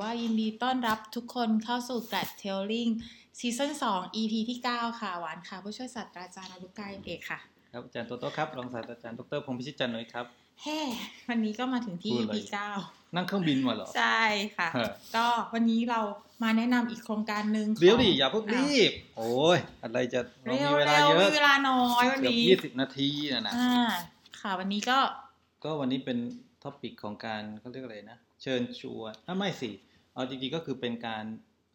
ว่ายินดีต้อนรับทุกคนเข้าสู่ Glad Telling ซีซั่น2 EP ที่ 9 ค่ะ หวานค่ะ ผู้ช่วยศาสตราจารย์อรุกายเอกค่ะ ครับอาจารย์โตโต้ครับรองศาสตราจารย์ดรพงศ์พิชิตจันทร์หน่อยครับแฮ่วันนี้ก็มาถึงที่พูด EP เลย9นั่งเครื่องบินมาเหรอ ใช่ค่ะฮะก็วันนี้เรามาแนะนำอีกโครงการหนึ่งเดี๋ยวดิขงอย่าเพิ่งรีบ โอ้ยอะไรจะเราเร็วมีเวลาเร็วเยอะมีเวลาน้อยวันเกือบนี้ยี่สิบนาทีนะนะอ่าค่ะวันนี้ก็ ก็วันนี้เป็นท็อปิกของการเขาเรียกอะไรนะ เชิญชวนอะไม่สิ เอาจริงๆก็คือเป็นการ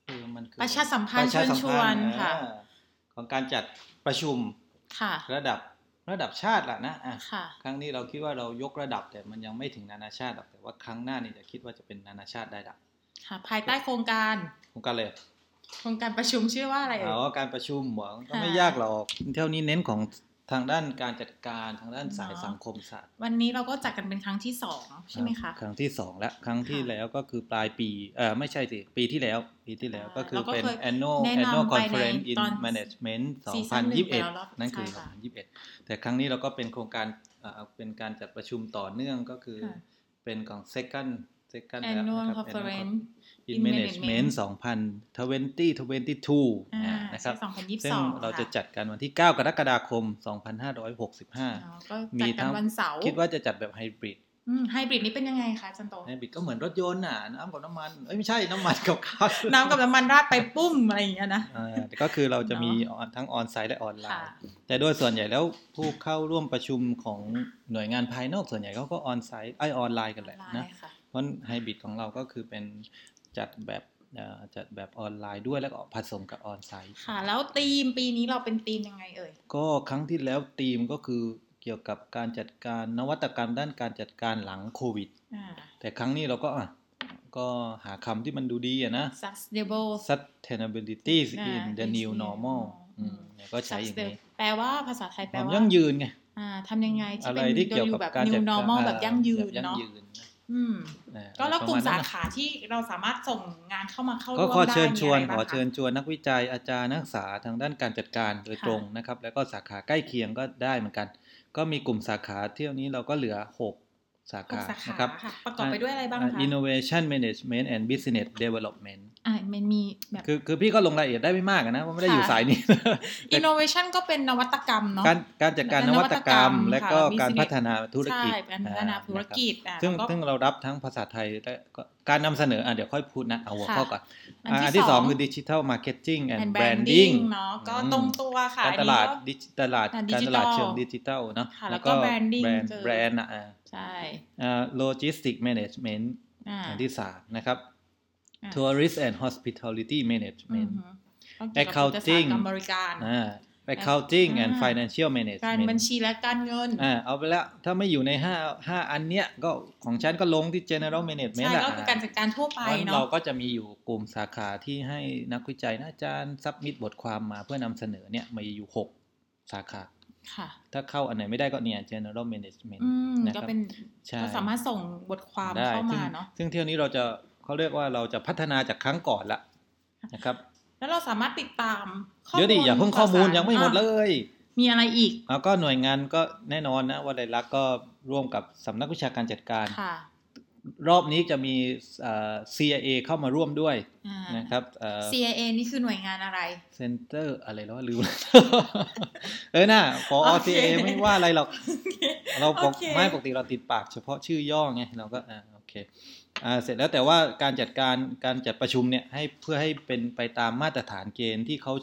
เออมันคือประชาสัมพันธ์ประชาสัมเชิญชวนพัธ์ค่ะอ่าของการจัดประชุมค่ะระดับระดับชาติล่ะนะอะค่ะครั้งนี้เราคิดว่าเรายกระดับแต่มันยังไม่ถึงนานาชาติหรอกแต่ว่าครั้งหน้านี่จะคิดว่าจะเป็นนานาชาติได้ละค่ะภายใต้โครงการโครงการเลยโครงการประชุมชื่อว่าอะไรเอ่อ๋ยอการประชุมหวังก็ค่ะไม่ยากหรอกเท่านี้เน้นของ ทางด้านการจัดการทางด้านสายเนาะสังคมศาสตร์ วันนี้เราก็จัดกันเป็นครั้งที่สองใช่ไหมคะ ครั้งที่สองแล้วครั้งที่ค่ะแล้วก็คือปลายปีเออไม่ใช่สิปีที่แล้ว ปีที่แล้วอ่าก็คือเราก็เป็นเคย annual แนะนำ annual ไปใน conference in ตอน management ซีซั่นหนึ่งไปแล้วรอบ2021 นั่นคือใช่ค่ะ2021 แต่ครั้งนี้เราก็เป็นโครงการอ่าเป็นการจัดประชุมต่อเนื่องก็คือค่ะเป็นของ second second แล้ว annual นะครับ conference in in management 2022อ่าอ่านะครับสองพันยี่สิบซึ่สงองเราจะจัดกันวันที่ 9 กรกฎาคม 2565ก็มีจัดกัทั้นงวันเสาร์คิดว่าจะจัดแบบไฮบริดไฮบริดนี้เป็นยังไงคะจันโตไฮบริดก็เหมือนรถยนต์น่ะน้ำกับน้ำมันเอ้ยไม่ใช่น้ำมันกับข้าวน้ำกับน้ำมันราดไปปุ้มอะไรอย่างเงี้ยนะอ่าแต่ก็คือเราจะมีเนอะออนทั้งออนไซต์และออนไลค่ะน์ แต่โดยส่วนใหญ่แล้วผู้เข้าร่วมประชุมของหน่วยงานภายนอกส่วนใหญ่เขาก็ออนไซต์ไอออนไลน์กันแหละนะไลน์ค่ะ เพราะไฮบริดของเราก็คือเป็นจัดแบบเอ่อจัดแบบออนไลน์ด้วยแล้วก็ผสมกับออนไซต์ค่ะ แล้วธีมปีนี้เราเป็นธีมยังไงเอ่ย ก็ครั้งที่แล้วธีมก็คือเกี่ยวกับการจัดการนวัตกรรมด้านการจัดการหลังโควิดอ่าแต่ครั้งนี้เราก็อะก็หาคำที่มันดูดีอะนะ sustainable sustainability อ่า in the new is normal new อืมเนี่ยก็ใช้อย่างนี้ แปลว่าภาษาไทยคแปลวามว่ายั่งยืนไงอ่าทำยังไงที่อะไรเป็นที่เกี่ยวกับแบบการ new จัด normal แบบยั่งยืนแบบยั่งเนาะยืน อืมนะก็แล้วกลุ่มประสาณนั้นขาที่เราสามารถส่งงานเข้ามาเข้าก็ร่วมขอได้เชิญชวนมีะไรขอบ้างคะเชิญชวนนักวิจัยอาจารย์นักศึกษาทางด้านการจัดการโดยค่ะตรงนะครับ แล้วก็สาขาใกล้เคียงก็ได้เหมือนกัน ก็มีกลุ่มสาขาเที่ยวนี้เราก็เหลือ 6 สาหกขาสาขานะครับค่ะประกอบไปด้วยอะไรบ้างคะ Innovation Management and Business Development อ่า มันมีแบบคือคือพี่ก็ลงรายละเอียดได้ไม่มากอะนะเพราะไม่ได้อยู่ค่ะสายนี้แต่ innovation ก็เป็นนวัตกรรมเนาะการการจัดการนและวัตกรรมนวัตกรรม และก็ค่ะการ business พัฒนาธุรกิจใช่การพัฒนาธุรกิจอะซึ่งแล้วก็ซึ่งเรารับทั้งภาษาไทยและก็การนำเสนออะเดี๋ยวค่อยพูดนะ เอาหัวค่ะข้อก่อน อันอะที่อันที่สสอองงคือ digital marketing and branding เนาะก็ตรงตัวค่ะการตลาดอันนี้ก็ดิจิตลาดอะการต digital ลาดเชิงดิจิทัลเนาะค่ะแล้วก็ branding แบรนด์เจอแบรนด์อะอะใช่อ่า logistic management อ่าอันที่สามนะครับอ่า tourism and hospitality อือ management ฮึก็เกี่ยวกับ accounting อุตสาหกรรมบริการอ่า accounting and อ่า financial การ management บัญชีและการเงินอ่าเอาไปแล้ว ถ้าไม่อยู่ในห้าห้าอันเนี้ยก็ของฉันก็ลงที่ general management ใช่แหละก็คือการจัดการทั่วไปเพราะเนาะเราก็จะมีอยู่กลุ่มสาขาที่ให้นักวิจัยนะอาจารย์ซับมิดบทความมาเพื่อนำเสนอเนี่ยมีอยู่ 6 สาขาค่ะถ้าเข้าอันไหนไม่ได้ก็เนี่ย general management อืมนะครับก็เป็นใช่ก็สามารถส่งบทความได้เข้าซึ่มางเนาะซึ่งเที่ยวนี้เราจะ เขาเรียกว่าเราจะพัฒนาจากครั้งก่อนละนะครับ แล้วเราสามารถติดตามข้อมูลเดี๋ยวดิอย่าเพิ่งข้อมูลข่าวสารยังไม่หมดอะเลย มีอะไรอีกแล้วก็หน่วยงานก็แน่นอนนะว่าไดรักก็ร่วมกับสำนักวิชาการจัดการค่ะรอบนี้จะมีเอ่อ CIA เข้ามาร่วมด้วยอ่านะครับเอ่อ CIA นี่คือหน่วยงานอะไร center อะไรแล้ววะลืมเออน่ะพอโอเค CIA ไม่ว่าอะไรหรอก เราปกโอเคไม่ปกติเราติดปากเฉพาะชื่อย่อไง เราก็อ่าโอเคอ่า เสร็จแล้วแต่ว่าการจัดการการจัดประชุมเนี่ยให้เพื่อให้เป็นไปตามมาตรฐานเกณฑ์ที่เขา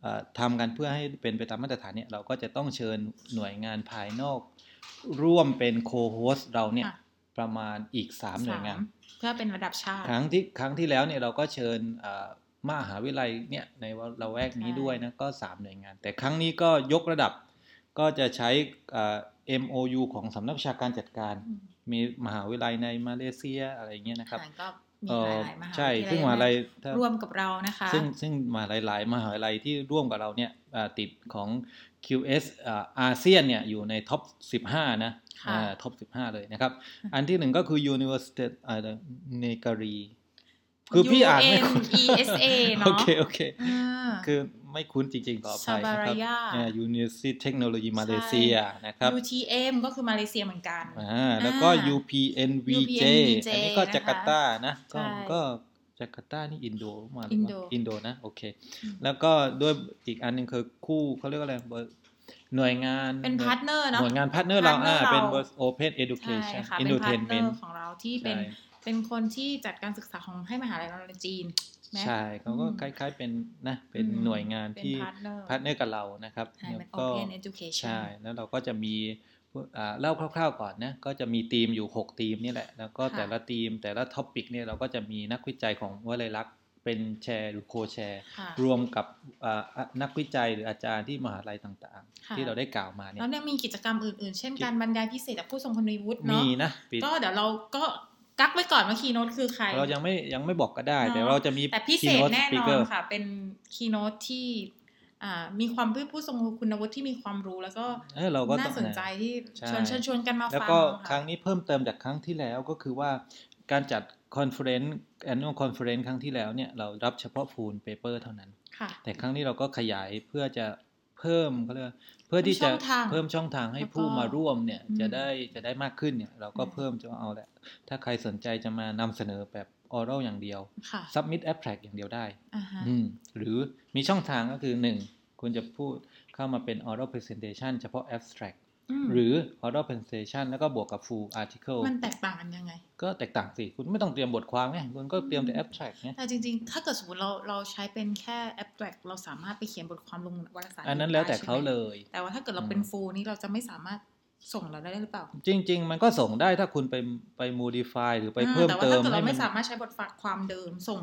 เอ่อทำกันเพื่อให้เป็นไปตามมาตรฐานเนี่ยเราก็จะต้องเชิญหน่วยงานภายนอก ร่วมเป็นโคโฮสเราเนี่ยค่ะประมาณอีกสามหน่วยงานสามเพื่อเป็นระดับชาติครั้งที่ครั้งที่แล้วเนี่ยเราก็เชิญเอ่อมหาวิทยาลัยเนี่ยในละแวกนี้ใช่ด้วยนะก็สามหน่วยงาน แต่ครั้งนี้ก็ยกระดับก็จะใช้เอ่อ MOU ของสำนักวิชาการจัดการอื มมีมหาวิทยาลัยในมาเลเซียอะไรเงี้ยนะครับค่ะก็มีเอ่อหลายๆมหาวิทยาลัยซึ่งมหาวิทยาลัยถ้าร่วมกับเรานะคะ ซึ่งซึ่งมหาหลายๆมหาวิทยาลัยที่ร่วมกับเราเนี่ยอ่าติดของ QS อ่าอาเซียนเนี่ยอยู่ใน top 15 นะค่ะอ่า top 15 เลยนะครับ อันที่หนึ่งก็คือ University อ่า Negeri คือพี่อ่านไม่คุ้น UNESA เนอะโอเคโอเคอ่าคือไม่คุ้นจริงๆขออภัยนะครั Sabaraya บ University Technology Malaysia นะครับ UTM ก็คือมาเลเซียเหมือนกันอ่าแล้วก็อ่า UPNVJ UPNVJ อันนี้ก็นะคะจาการ์ตานะก็ใช่ก็จาการ์ตานี่อินโดมาหรือินว่าโดอินโดนะโอเคอืมแล้วก็ด้วยอีกอันหนึงคือคู่เขาเรียกว่าอะไรหน่วยงานเป็นพาร์ทเนอร์เนาะหน่วยงานพาร์ทเนอร์เรา partner อ่าเป็นเรา Open ใช่ Education ค่ะเป็นพาร์ทเนอ Entertainment ร์ของเราที่เป็นใช่ เป็นคนที่จัดการศึกษาของให้มหาลัยเราในจีนไหมใช่เขาก็อืมคล้าย ๆเป็นนะเป็นอืมหน่วยงานเป็นที่ partner partner กับเรานะครับใช่แล้วเป็นก็ Open Education ใช่แล้วเราก็จะมีอ่าเล่าคร่าวๆก่อนนะก็จะมีทีมอยู่ 6 ทีมนี่แหละ แล้วก็ค่ะแต่ละทีมแต่ละ topic เนี่ยเราก็จะมีนักวิจัยของวลัยลักษณ์เป็น chair หรือ co-chair ค่ะรวมกับอ่าอะนักวิจัยหรืออาจารย์ที่มหาลัยต่างค่ะๆที่เราได้กล่าวมาเนี่ยแล้วยังมีกิจกรรมอื่นๆ เช่นการบรรยายพิเศษจากผู้ทรงคุณวุฒิเนาะมีนะปิดก็เดี๋ยวเราก็ กักไว้ก่อนว่า keynote คือใคร เรายังไม่ยังไม่บอกก็ได้เนอะแต่เราจะมีแต่พิเศษ keynote speaker แน่นอนค่ะ เป็น keynote ที่อ่ามีความผู้ทรงคุณวุฒิที่มีความรู้แล้วก็เออน่าสนใจเราก็ต้องที่ใช่ชวนเชิญชวนกันมาแล้วฟังก็ะครั้งนี้เพิ่มเติมจากครั้งที่แล้วก็คือว่าการจัดคอนเฟอเรนซ์ annual conference ครั้งที่แล้วเนี่ยเรารับเฉพาะ full paper เท่านั้นค่ะแต่ครั้งนี้เราก็ขยายเพื่อจะเพิ่มเขาเรียกว่าเพื่อที่จะเพิ่มช่องทางเพิ่มช่องทางให้แล้วก็ผู้มาร่วมเนี่ยอืมจะได้จะได้มากขึ้นเนี่ย เราก็อืมเพิ่มจะเอาแหละถ้าใครสนใจจะมานำเสนอแบบ oral อย่างเดียวค่ะ submit abstract อย่างเดียวได้อ่าฮะอืมหรือมีช่องทางก็คือหนึ่งคุณจะพูดเข้ามาเป็น oral presentation เฉพาะ abstract ม หรือ oral presentation แล้วก็บวกกับ full article มันแตกต่างกันยังไง ก็แตกต่างสิ คุณไม่ต้องเตรียมบทความไงคุณก็เตรียมแต่ abstract ไงแต่จริงๆ ถ้าเกิดสมมติเราเราใช้เป็นแค่ abstract เราสามารถไปเขียนบทความลงวารสารอันนั้นแล้วแต่เขาเลย แต่ว่าถ้าเกิดเราเป็น full นี่เราจะไม่สามารถส่งเราได้หรือเปล่า จริง ๆ มันก็ส่งได้ถ้าคุณไปไป modify หรือไปอ่าเพิ่มแต่ว่าเติถ้ามเกิดให้เรามัไม่นสามารถใช้บทความเดิมส่ง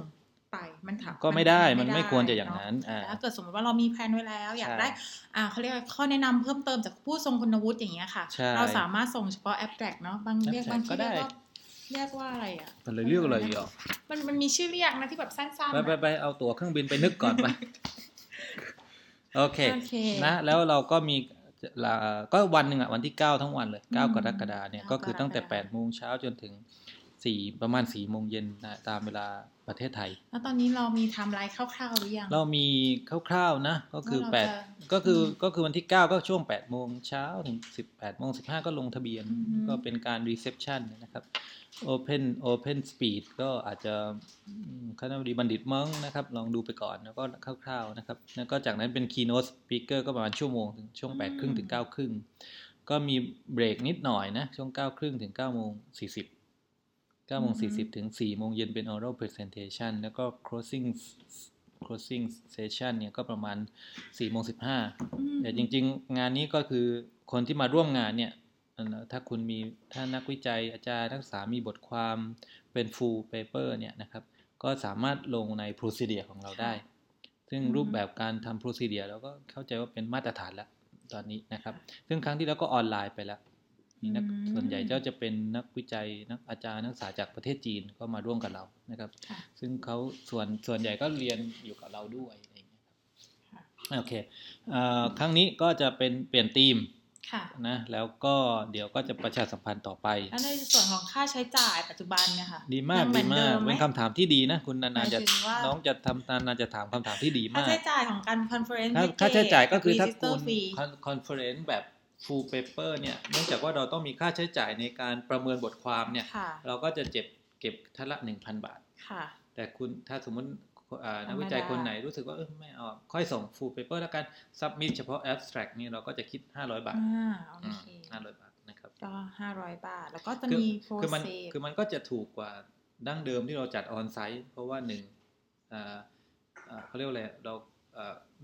ไปมันถามก็ไม่ได้นมันไม่ควรจะอย่างเนั้นอ่าแต่ถ้าเกิดสมมติว่าเรามีแพลนไว้แล้ว อยากใช่ได้อ่าเขาเรียกว่าข้อแนะนำเพิ่มเติมจากผู้ทรงคุณวุฒิอย่างเงี้ยค่ะใช่เราสามารถส่งเฉพาะ abstract เนาะบางเรียก abstract บางที่ก็ได้เรียกว่าเรียกว่าอะไรอะมันเลยเรียกอะไรอะมันมันมีชื่อเรียกนะที่แบบสั้นๆไปอะไปไปเอาตั๋วเครื่องบินไปนึกก่อนไปโอเคโอเคนะแล้วเราก็มีลาก็วันหนึ่งอะวันที่เก้าทั้งวันเลยเก้าอืมกรกฎาเนี่ยเก้าก็คือตั้งแต่กรกฎาแปดโมงเช้าจนถึง สี่ประมาณสี่โมงเย็นนะตามเวลาประเทศไทย แล้วตอนนี้เรามีไทม์ไลน์คร่าวๆหรือยัง เรามีคร่าวๆนะ ก็คือว่าเราแปดจะก็คืออมก็คือวันที่เก้าก็ช่วงแปดโมงเช้าถึงสิบแปดโมงสิบห้าก็ลงทะเบียนอือฮึก็เป็นการ reception นะครับ Open Open Speech ก็อาจจะอืมคณะบดีบัณฑิตมั้งนะครับ ลองดูไปก่อนแล้วก็คร่าวๆนะครับ แล้วก็จากนั้นเป็น Keynote Speaker ก็ประมาณชั่วโมงถึงช่วงแปดครึ่งถึงเก้าครึ่งก็มีเบรกนิดหน่อยนะ ช่วงเก้าครึ่งถึงเก้าโมงสี่ สิบเก้าโมงสี่สิบถึงสี่โมงเย็นเป็น oral presentation แล้วก็ closing closing session เนี่ยก็ประมาณ 4 โมง 15อืมแต่จริง ๆ งานนี้ก็คือคนที่มาร่วมงานเนี่ยเอ่อถ้าคุณมีถ้านักวิจัยอาจารย์นักศึกษามีบทความเป็น full paper เนี่ยนะครับ ก็สามารถลงใน procedure ของเราได้ ซึ่งอือฮึรูปแบบการทำ procedure เราก็เข้าใจว่าเป็นมาตรฐานแล้วตอนนี้นะครับ ซึ่งครั้งที่แล้วก็ออนไลน์ไปแล้ว มีนักอืมส่วนใหญ่เจ้าจะเป็นนักวิจัยนักอาจารย์นักศึกษาจากประเทศจีนก็มาร่วมกับเรานะครับค่ะซึ่งเขาส่วนส่วนใหญ่ก็เรียนอยู่กับเราด้วยอะไรอย่างเงี้ยครับค่ะโอเคเอ่อครั้งนี้ก็จะเป็นเปลี่ยนธีมค่ะนะแล้วก็เดี๋ยวก็จะประชาสัมพันธ์ต่อไปแล้วในส่วนของค่าใช้จ่ายปัจจุบันเนี่ยค่ะดีมากยังเหมือนเดิมไหมเป็นคำถามที่ดีนะคุณนานาจะหมายถึงว่าน้องจะทำนานาจะถามคำถามที่ดีมากค่าใช้จ่ายของการ conference ค่าค่าใช้จ่ายก็คือถ้าคุคุณ conference แบบ full paper เนี่ยเนื่องจากว่าเราต้องมีค่าใช้จ่ายในการประเมินบทความเนี่ยค่ะเราก็จะเจ็บเก็บท่านละ1,000บาทค่ะแต่คุณถ้าสมมติอ่าธรรมดานักวิจัยคนไหนรู้สึกว่าเออไม่เอาค่อยส่ง full paper แล้วกัน submit เฉพาะ abstract นี่เราก็จะคิด 500 บาทอ่าโออืมเค500บาทนะครับก็ห้าร้อยบาท แล้วก็จะคือมีโปรคือมันเซสคือมันก็จะถูกกว่าดั้งเดิมที่เราจัดออนไซต์เพราะว่าหนึ่งอ่าอ่าเขาเรียกว่าอะไรเราอ่า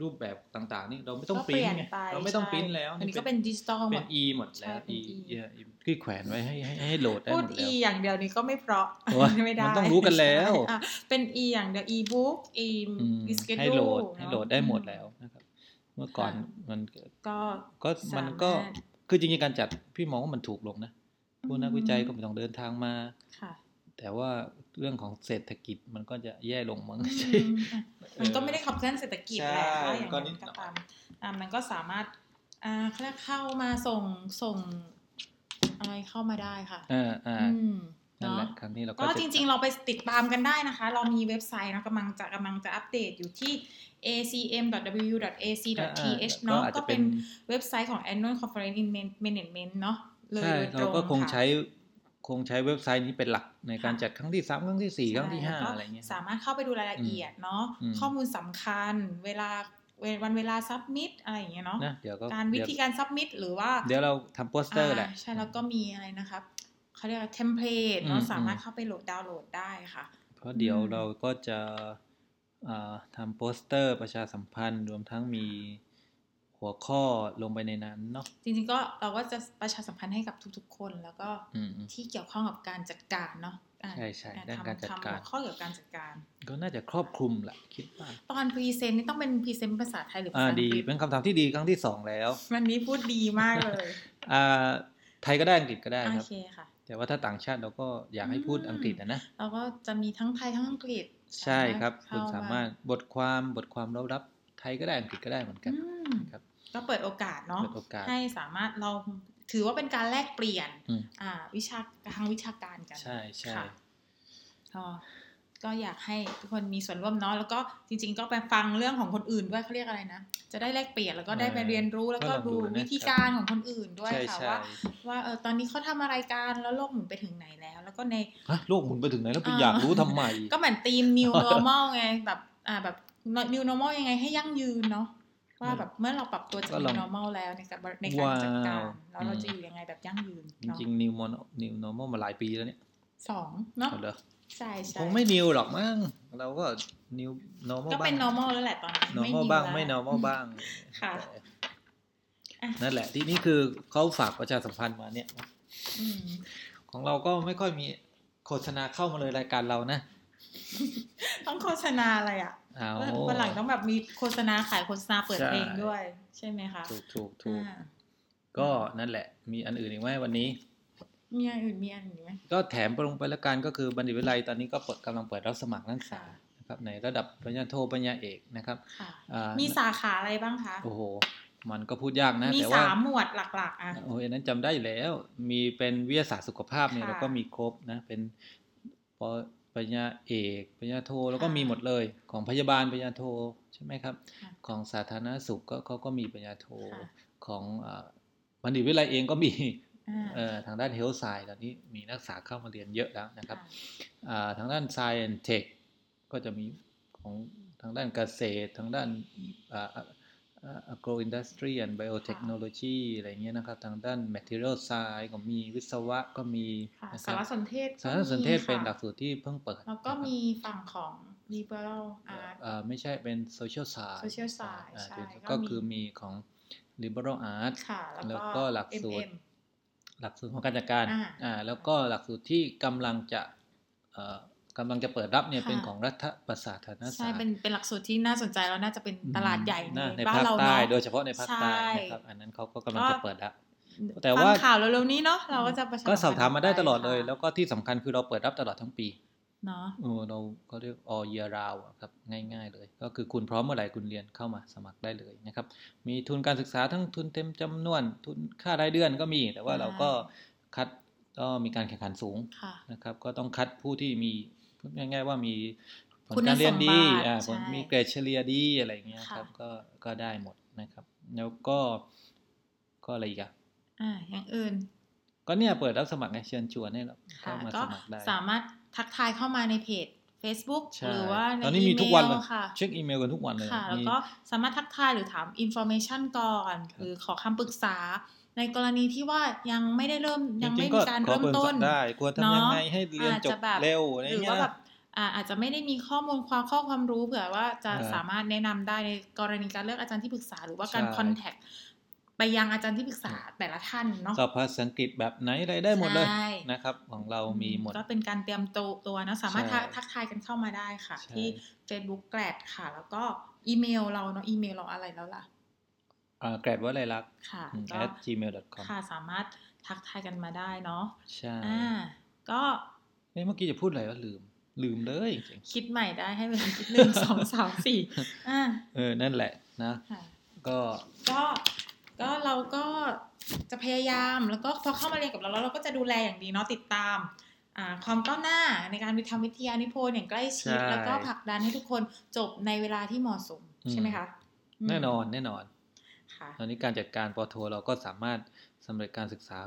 รูปแบบต่างๆ นี่เราไม่ต้องก็ปริ้นไงปเราไม่ต้องใช่ปริ้นแล้วอันนี้ก็เป็นดิจิตอลหมเป็ดน e หมดแล้วใช่เป็น e e เอ่อ e ที่แขวนไว้ให้ให้ให้โหลดได้พูหดมดแล้ว e อย่างเดียวนี้ก็ไม่เพราะโอ้ยไม่ได้มันต้องรู้กันแล้วอะเป็น e อย่างเดียว e book e อืม e schedule ให้โหลดเนอะให้โหลดได้หมดแล้วนะครับ เมื่อก่อนค่ะมันก็ก็มันก็สามารถคือจริงๆการจัดพี่มองว่ามันถูกลงนะผู้นักอืมวิจัยก็ไม่ต้องเดินทางมาค่ะแต่ว่า เรื่องของเศรษฐกิจมันก็จะแย่ลงมั้งอืใช่มอะมันก็ไม่ได้ขับเคลื่อนเศรษฐกิจแหละใช่ว่าอย่างก็นั้นิดนหน่ก็อยตามอะมันก็สามารถอ่าเขาเรียกเข้ามาส่งส่งอะไรเข้ามาได้ค่ะอ่าอ่าอืมนั่นแหละเนาะครั้งนี้เราก็ก็จะจริง ๆ เราไปติดตามกันได้นะคะ เรามีเว็บไซต์เนอะกำลังจะกำลังจะอัปเดตอยู่ที่ acm.w.ac.th เนาะอาจก็จะเป็นเว็บไซต์ของ annual conference in management เนาะเลยใช่โดยตรเรางก็คงค่ะใช้ คงใช้เว็บไซต์นี้เป็นหลักในการค่ะจัดครั้งที่สามครั้งที่สี่ครั้งที่ห้าใช่อะไรเงี้ยสามารถเข้าไปดูรายละเอียดเนาะอืมข้อมูลสำคัญเวลาเววันเวลาซับมิดอะไรอย่างเงี้ยเนาะนะเดี๋ยวก็การวิธีการ submit หรือว่า เดี๋ยวเราทำโปสเตอร์แหละาใช่แล้วก็มีอะไรนะครับเขาเรียกว่า template เนาะอืมสามารถเข้าไปโหลดดาวน์โหลดได้ค่ะ เพราะเดี๋ยวอืมเราก็จะอ่าทำโปสเตอร์ประชาสัมพันธ์รวมทั้งมี หัวข้อลงไปในนั้นเนาะจริงๆก็เราก็จะประชาสัมพันธ์ให้กับทุกๆ คนแล้วก็อืมอืมที่เกี่ยวข้องกับการจัดการเนาะอ่าใช่ใช่อ่ด้านทำการจัดทำการหัวข้อเกี่ยวกับการจัดการ ก็น่าจะครอบคลุมแหละคิดว่าตอน present นี่ต้องเป็น present ภาษาไทยหรือภาษาอังกฤษอ่าดีเป็นคำถามที่ดีครั้งที่สองแล้ววันนี้พูดดีมากเลยอ่าไทยก็ได้อังกฤษก็ได้โอเคครับค่ะแต่ว่าถ้าต่างชาติเราก็อยากให้พูดอืมอังกฤษนะนะเราก็จะมีทั้งไทยทั้งอังกฤษ ใช่ครับเข้คุณสามารถบทความบทความเรารับไทยก็ได้อังกฤษก็ได้เหมือนกันอืม ครับก็เปิดโอกาสเนาะเปิดโอกาสให้สามารถเราถือว่าเป็นการแลกเปลี่ยนอืมอ่าวิชาทางวิชาการกัน ใช่ใช่ค่ะก็ก็อยากให้ทุกคนมีส่วนร่วมเนาะแล้วก็จริง ๆ ก็ไปฟังเรื่องของคนอื่นด้วยเขาเรียกอะไรนะ จะได้แลกเปลี่ยนแล้วก็ได้ไปเรียนรู้แล้วก็ดูวิธีการของคนอื่นด้วยใช่ค่ะใช่ว่า ว่าเออตอนนี้เขาทำอะไรกันแล้วโลกหมุนไปถึงไหนแล้ว แล้วก็ในฮะโลกหมุนไปถึงไหนแล้วไปอ่าอยากรู้ทำไม ก็เหมือนธีม new normal ไงแบบอ่าแบบ new normal ยังไงให้ยั่งยืนเนาะ ว่าแบบเมื่อเราปรับตัวจากก็ลอง new normal แล้วในการในการจัดการว้าวแล้วเราอืมจะอยู่ยังไงแบบยั่งยืนจเนาะริงๆ new normal new normal มาหลายปีแล้วเนี่ยสองเนาะเอาเหรอใช่ใช่คงไม่ new หรอกมั้งเราก็ new normal ก็เป็นบ้าง normal แล้วแหละตอนนี้ normal new บ้างแล้วไม่ normal บ้างค่ะแต่อะนั่นแหละที่นี่คือเขาฝากประชาสัมพันธ์มาเนี่ยอืมของเราก็ไม่ค่อยมีโฆษณาเข้ามาเลยรายการเรานะ ต้องโฆษณาอะไรอะ เอาวันหลังต้องแบบมีโฆษณาขายโฆษณาเปิดใช่เพลงด้วย ใช่ไหมคะ ถูกถูกถูกอ่าก็นั่นแหละ มีอันอื่นอีกไหมวันนี้ มีอันอื่นมีอันอื่นไหมก็แถมลงไปละกันก็คือบัณฑิตวิทยาลัยตอนนี้ก็เปิดกำลังเปิดรับสมัครนักศึกษาค่ะนะครับในระดับปริญญาโทปริญญาเอกนะครับค่ะอ่ามีสาขาอะไรบ้างคะโอ้โหมันก็พูดยากนะมีแต่ว่าสามหมวดหลัก ๆ อะโอ้ยอันนั้นจำได้อยู่แล้ว มีเป็นวิทยาศาสตร์สุขภาพเนี่ยค่ะเราก็มีครบนะเป็นปป ริญญาเอกปริญญาโทแล้วก็ค่ะมีหมดเลย ของพยาบาลปริญญาโทใช่ไหมครับค่ะของสาธารณสุขก็เขาก็มีปริญญาโทค่ะของอ่าบัณฑิตวิทยาลัยเองก็มีอ่าเอ่อทางด้านเฮลท์ไซด์ตอนนี้มีนักศึกษาเข้ามาเรียนเยอะแล้วนะครับค่ะอ่าทางด้าน Science Tech ก็จะมีของทางด้านเกษตร ทางด้านอ่าอ่าอ่า agro industry and biotechnology อะไรเงี้ยนะครับ ทางด้าน material science ก็มีวิศวะก็มีค่ะนะคสารับรสนเทศสารสนเทศเป็นหลักค่ะสูตรที่เพิ่งเปิด แล้วก็นะครับมีฝั่งของ liberal art อ่าไม่ใช่เป็น social science social science อ่าใช่ที่ก็ก็มีคือมีของ liberal art ค่ะแล้แล้ววก็ก็หลักสูตร MM หลักสูตรของการจัดการอ่าอ่าแล้วก็หลักสูตรที่กำลังจะเอ่อ กำลังจะเปิดรับเนี่ยค่ะเป็นของรัฐประศาสนศาใช่สตร์เป็นเป็นหลักสูตรที่น่าสนใจแล้วน่าจะเป็นตลาดใหญ่น่าในในบ้านภาคเราใต้เนาะโดยเฉพาะในภาคใต้ใช่นะครับอันนั้นเขาก็กำลังก็จะเปิดแล้วแต่ฟังว่าข่าวเร็วๆนี้เนาะเราก็จะประชก็สอบถามมาได้ตลอดเลยค่ะแล้วก็ที่สำคัญคือเราเปิดรับตลอดทั้งปีเนาะเออเราก็เรียก all year round อะครับง่าย ๆ เลย ก็คือคุณพร้อมเมื่อไหร่คุณเรียนเข้ามาสมัครได้เลยนะครับ มีทุนการศึกษาทั้งทุนเต็มจำนวน ทุนค่ารายเดือนก็มี แต่ว่าเราก็คัดก็มีการแข่งขันสูงค่ะนะครับ ก็ต้องคัดผู้ที่มีพูด ง่ายๆว่ามีผลคุณการเรียนดีสมบัติอ่าใช่ผลมีเกรดเฉลี่ยดีอะไรอย่างเงี้ยครับค่ะก็ก็ได้หมดนะครับ แล้วก็ก็อะไรอีกอะอ่าอย่างอื่น ก็เนี่ยเปิดรับสมัครไงเชิญชวนให้เราค่ะเข้ามาก็สมัครได้สามารถทักทายเข้ามาในเพจ Facebook ใช่หรือว่าในตอนนี้มีทุกวันเลยอีมค่ะเช็คอีเมลกันทุกวันเลยค่ะแล้วมีก็สามารถทักทายหรือถาม information ก่อนครับหรือขอคำปรึกษา ในกรณีที่ว่ายังไม่ได้เริ่มยังจไม่ๆมีการขอเริ่มปิดต้นได้ควรทำยังไงให้เรียนอาจจจะบแบบเร็วอะไรหรือเงี้ว่ายแบบอ่าอาจจะไม่ได้มีข้อมูลความข้อความรู้เผื่อว่าจะอ่าสามารถแนะนำได้ในกรณีการเลือกอาจารย์ที่ปรึกษาหรือว่าการใช่คอนแทค ไปยังอาจารย์ที่ปรึกษาแต่ละท่านเนาะสอบภาษาอังกฤษแบบไหนอะไรได้หมดเลยใช่นะครับ ของเรามีหมด ก็เป็นการเตรียมตัวตัวเนอะสามารถใช่ทักทักทายกันเข้ามาได้ค่ะใช่ที่ Facebook แกลดค่ะ แล้วก็อีเมลเราเนาะอีเมลเราอะไรแล้วล่ะอ่าแกรดว่าอะไรลักษณ์ค่ะอืมก็ at gmail.com ค่ะสามารถทักทายกันมาได้เนาะใช่อ่าก็เอ้ยเมื่อกี้จะพูดอะไรวะลืมลืมเลยจริงคิดใหม่ได้ให้เวลาคิดหนึ่งสองสามสี่อ่าๆเออนั่นแหละนะค่ะก็ก็ ก็เราก็จะพยายามแล้วก็พอเข้ามาเรียนกับเราแล้วเราก็จะดูแลอย่างดีเนาะติดตามอ่าความก้าวหน้าในการทำวิทยานิพนธ์อย่างใกล้ชิดใช่แล้วก็ผลักดันให้ทุกคนจบในเวลาที่เหมาะสมอืมใช่ไหมคะมแน่นอนแน่นอนค่ะตอนนี้การจัดการปอโทเราก็สามารถสำเร็จการศึกษา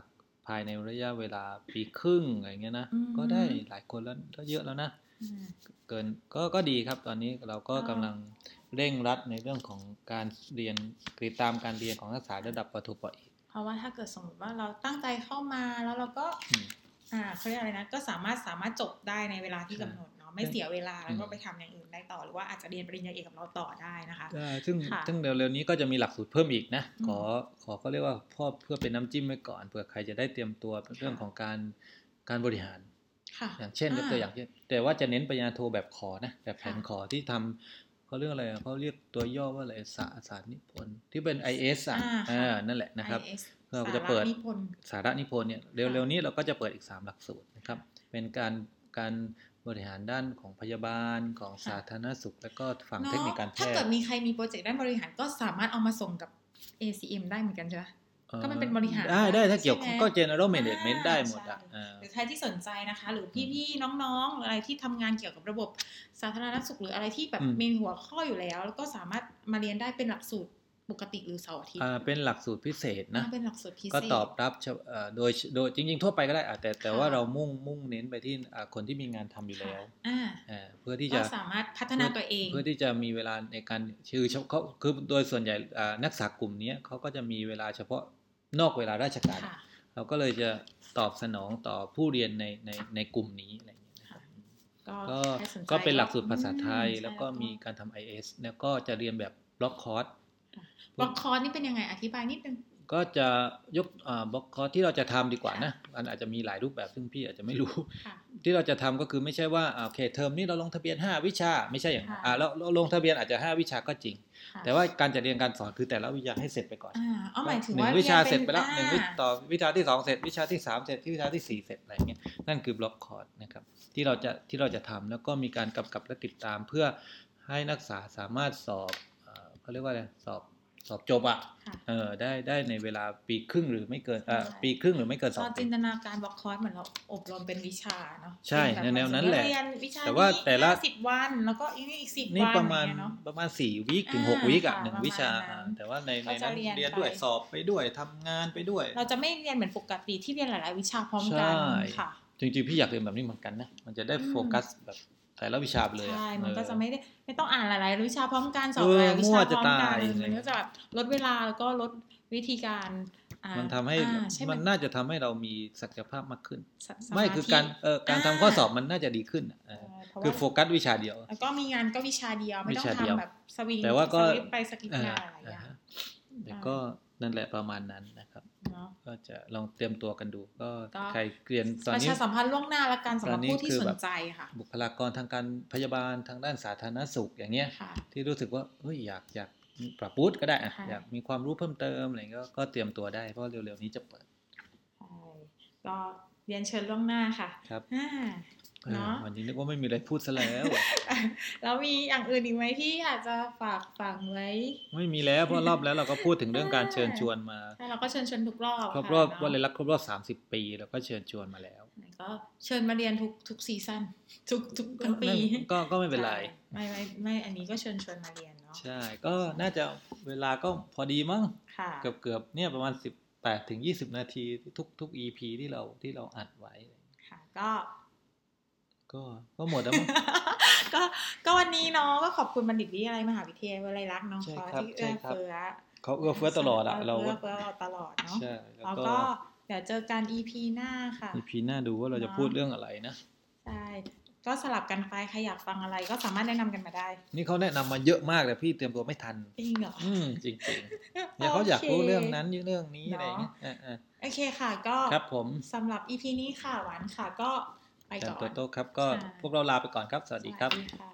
ภายในระยะเวลาปีครึ่งอะไรเงี้ยนะอืมก็ได้หลายคนแล้วก็เยอะแล้วนะอืมเกินก็ก็ดีครับตอนนี้เราก็อ่ากำลัง เร่งรัดในเรื่องของการเรียนติดตามการเรียนของนักศึกษาระดับปอโทปอเอกเพราะว่าถ้าเกิดสมมติว่าเราตั้งใจเข้ามาแล้วเราก็อืมอ่าเขาเรียกอะไรนะก็สามารถสามารถจบได้ในเวลาที่ใช่กำหนดเนาะไม่เสียเวลาแล้วก็อืมไปทำอย่างอื่นได้ต่อหรือว่าอาจจะเรียนปริญญาเอกกับเราต่อได้นะคะได้ซึ่งค่ะซึ่งเร็วๆนี้ก็จะมีหลักสูตรเพิ่มอีกนะอืมขอขอก็เรียกว่าพ่อเพื่อเป็นน้ำจิ้มไว้ก่อนเผื่อใครจะได้เตรียมตัวเรื่องของการการบริหารค่ะอย่างเช่นยกตัวอย่างเช่นแต่ว่าจะเน้นปริญญาโทแบบขอนะแบบแผนค่ะขอที่ทำ เขาเรียกอะไรอะเขาเรียกตัวย่อว่าอะไรสาสารนิพนธ์ที่เป็น IS อะอ่าค่ะอ่านั่นแหละนะครับ IS เราก็จะเปิดสานิพนธ์สาระนิพนธ์เนี่ยเร็วๆนี้เราก็จะเปิดอีก 3 หลักสูตรนะครับ เป็นการการบริหารด้านของพยาบาลของค่ะสาธารณสุข แล้วก็ฝั่งเนาะเทคนิคการแพถ้าทเกิดย์มีใครมีโปรเจกต์ด้านบริหารก็สามารถเอามาส่งกับ ACM ได้เหมือนกันใช่ไหมอ่อ ก็มันเป็นบริหารได้ได้ถ้าเกี่ยวใช่ไหมก็ general management อ่าได้หมดอะใช่อ่าหรือใครที่สนใจนะคะ หรือพี่ๆน้องๆหรืออะไรที่ทำงานเกี่ยวกับระบบสาธารณสุขหรืออะไรที่แบบอืมมีหัวข้ออยู่แล้ว แล้วก็สามารถมาเรียนได้เป็นหลักสูตรปกติหรือเสาร์อาทิตย์อ่าเป็นหลักสูตรพิเศษนะอ่าเป็นหลักสูตรพิเศษก็ตอบรับเฉพาะเอ่อโดยโดยจริง ๆ ทั่วไปก็ได้อะแต่แต่ค่ะว่าเรามุ่งมุ่งเน้นไปที่อ่าคนที่มีงานทำอยู่แล้วอ่าอ่าเพื่อที่ก็จะสามารถพัฒนาตัวเอง เพื่อที่จะมีเวลาในการคือเขาคือโดยส่วนใหญ่อ่านักศึกษากลุ่มเนี้ยเขาก็จะมีเวลาเฉพาะ นอกเวลาราชการค่ะเราก็เลยจะตอบสนองต่อผู้เรียนในในในกลุ่มนี้อะไรอย่างเงี้ยนะครับก็ก็ใครสนใจก็เป็นหลักสูตรภาษาไทยอืมแล้วก็ใช่มีการทำ IS แล้วก็จะเรียนแบบ block course block course นี่เป็นยังไงอธิบายนิดนึง ก็จะยก block course ที่เราจะทำดีกว่านะมันอาจจะมีหลายรูปแบบซึ่งพี่อาจจะไม่รู้ค่ะที่เราจะทำก็คือไม่ใช่ว่าอ่าโอเคเทอมนี้เราลงทะเบียน 5 วิชาไม่ใช่อย่างนั้นค่ะอ่าแล้วเราลงทะเบียนอาจจะ 5 วิชาก็จริงค่ะแต่ว่าการจัดเรียนการสอนคือแต่ละวิชาให้เสร็จไปก่อนอ่าเอาหมายถึงหนึ่ว่างวิชารียนเสร็จไปแล้วอ่าหนึ่งวิต่อวิชาที่สองเสร็จ วิชาที่สามเสร็จที่วิชาที่สี่เสร็จอะไรเงี้ยนั่นคือบล็อกคอร์สนะครับที่เราจะที่เราจะทำแล้วก็มีการกำกับและติดตามเพื่อให้นักศึกษาสามารถสอบเอ่อเขาเรียกว่าอะไรสอบ สอบจบอะค่ะเออได้ได้ในเวลาปีครึ่งหรือไม่เกินเอ่อใช่ปีครึ่งหรือไม่เกินสตอองนปีจินตนาการ block course เหมือนเราอบรมเป็นวิชาเนาะใช่เป็นแบบแนวๆนั้นแหละเรียนวิชาแต่ว่าแต่ละสิบวันแล้วก็อีกอีกสิบวันนี่ประมาณอย่งเงี้ยเนาะประมาณสี่ week ถึงอ่าหก week อะค่ะหนึ่งประมาณวิชานั้นอ่าแต่ว่าในก็ในจะนั้นเรียนเรียนด้วยไปสอบไปด้วยทำงานไปด้วย เราจะไม่เรียนเหมือนปกติที่เรียนหลาย ๆ วิชาพร้อมกันใช่ค่ะจริงๆพี่อยากเรียนแบบนี้เหมือนกันนะมันจะได้อืมโฟกัสแบบ แต่ละวิชาไปเลยอะใช่ มันเออก็จะไม่ได้ไม่ต้องอ่านหลายๆวิชาพร้อมกันสอบเออหลายวิชาพร้อมกัตายมันก็จะแบบลดเวลาแล้วก็ลดวิธีการอ่ามันทำให้อ่าใช่มันน่าจะทำให้เรามีศักยภาพมากขึ้นสสไม่ธิคือการเออการทำอ่าข้อสอบมันน่าจะดีขึ้นอะเออเออเพราะคือว่าโฟกัสวิชาเดียว แล้วก็มีงานก็วิชาเดียวไม่ต้องวิชาเดียวทำแบบสวิงแต่ว่าก็สวิปไปสกิปอ่างานอะไรอย่างอ่าเงี้ยฮะแต่ก็นั่นแหละประมาณนั้นนะครับ เนาะก็จะลองเตรียมตัวกันดู ก็ก็ใครเรียนตอนประนี้ชาสัมพันธ์ล่วงหน้าละกันสำหรับตอนนี้ผู้ที่คือสแบนบใจค่ะ บุคลากรทางการพยาบาลทางด้านสาธารณสุขอย่างเงี้ยค่ะที่รู้สึกว่าเฮ้ยอยากอยากปรับปรุงก็ได้อะค่ะอยากมีความรู้เพิ่มเติมอะไรเงี้ยก็ก็เตรียมตัวได้เพราะเร็วๆนี้จะเปิดใช่ก็เรียนเชิญล่วงหน้าค่ะครับอ่า เออเนาะวันนี้นึกว่าไม่มีอะไรพูดซะแล้ว แล้วมีอย่างอื่นอีกไหมที่อยากจะฝากฝังไว้ ไม่มีแล้วเพราะรอบแล้วเราก็พูดถึงเรื่องการเชิญชวนมาใช่เราก็เชิญชวนทุกรอบครบค่ะรอบเนาะวันเลยรักครบรอบ30ปีแล้วก็เชิญชวนมาแล้วก็เชิญมาเรียนทุกทุกซีซั่นทุกทุกทั้งปีก็ก็ไม่เป็นไรใช่ไม่ไม่ไม่อันนี้ก็เชิญชวนมาเรียนเนาะใช่ก็น่าจะเวลาก็พอดีมั้งค่ะเกือบเกือบๆเนี่ยประมาณ18ถึง20นาทีทุกทุก EP ที่เราที่เราอัดไว้ค่ะก็ ก็ก็หมดแล้วมั้งก็ก็วันนี้เนาะก็ขอบคุณบัณฑิตวิทยาลัยมหาวิทยาลัยรักษณ์เนาะใช่ขอครับที่เอื้อใช่ครับเฟื้อเขาเอื้อเฟื้อตลอดอะเราเอื้ก็อเฟื้อเราตลอดเนาะใช่แล้วแล้วก็ก็เดี๋ยวเจอกัน EP หน้าค่ะ EP หน้าดูว่าเราจะเนาะพูดเรื่องอะไรนะใช่ก็สลับกันไปใครอยากฟังอะไรก็สามารถแนะนำกันมาได้ นี่เขาแนะนำมาเยอะมากเลยพี่เตรียมตัวไม่ทัน จริงเหรอ อืมจริงๆเนี่ยเขาอยากรู้เรื่องนั้นเรื่องนี้อะไรอย่างเงี้ยอ่าโอเคค่ะก็ๆครับผมสำหรับ EP นี้ค่ะหวานค่ะก็ ไปอาจารก่อย์นโตโต้ครับก็ค่ะพวกเราลาไปก่อนครับ สวัสดีครับสวัสดีค่ะ